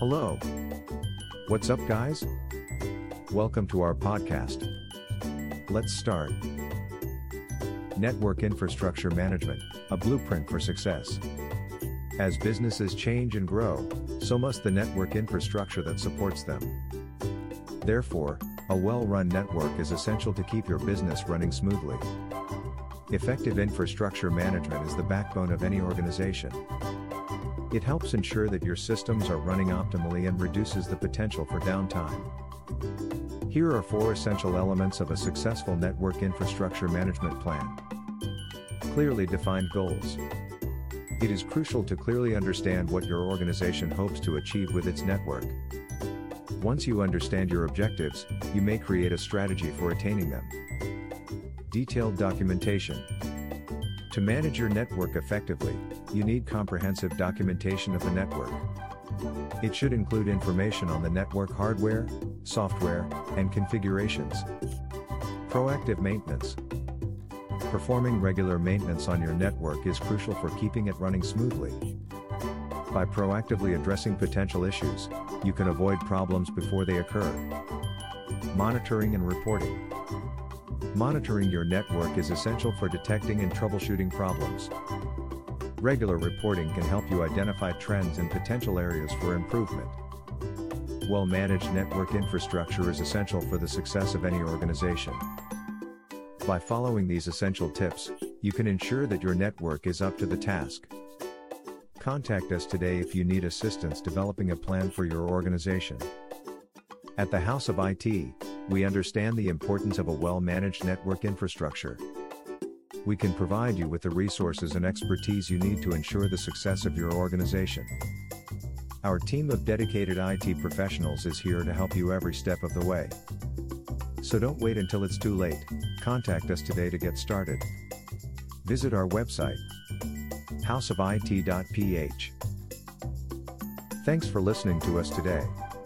Hello. What's up, guys? Welcome to our podcast. Let's start. Network Infrastructure Management, a blueprint for success. As businesses change and grow, so must the network infrastructure that supports them. Therefore, a well run network is essential to keep your business running smoothly. Effective infrastructure management is the backbone of any organization. It helps ensure that your systems are running optimally and reduces the potential for downtime. Here are four essential elements of a successful network infrastructure management plan. Clearly defined goals. It is crucial to clearly understand what your organization hopes to achieve with its network. Once you understand your objectives, you may create a strategy for attaining them. Detailed documentation. To manage your network effectively, you need comprehensive documentation of the network. It should include information on the network hardware, software, and configurations. Proactive maintenance. Performing regular maintenance on your network is crucial for keeping it running smoothly. By proactively addressing potential issues, you can avoid problems before they occur. Monitoring and reporting. Monitoring your network is essential for detecting and troubleshooting problems. Regular reporting can help you identify trends and potential areas for improvement. Well managed network infrastructure is essential for the success of any organization. By following these essential tips, you can ensure that your network is up to the task. Contact us today if you need assistance developing a plan for your organization. At the House of IT, we understand the importance of a well managed network infrastructure. We can provide you with the resources and expertise you need to ensure the success of your organization. Our team of dedicated IT professionals is here to help you every step of the way. So don't wait until it's too late, contact us today to get started. Visit our website houseofit.ph. Thanks for listening to us today.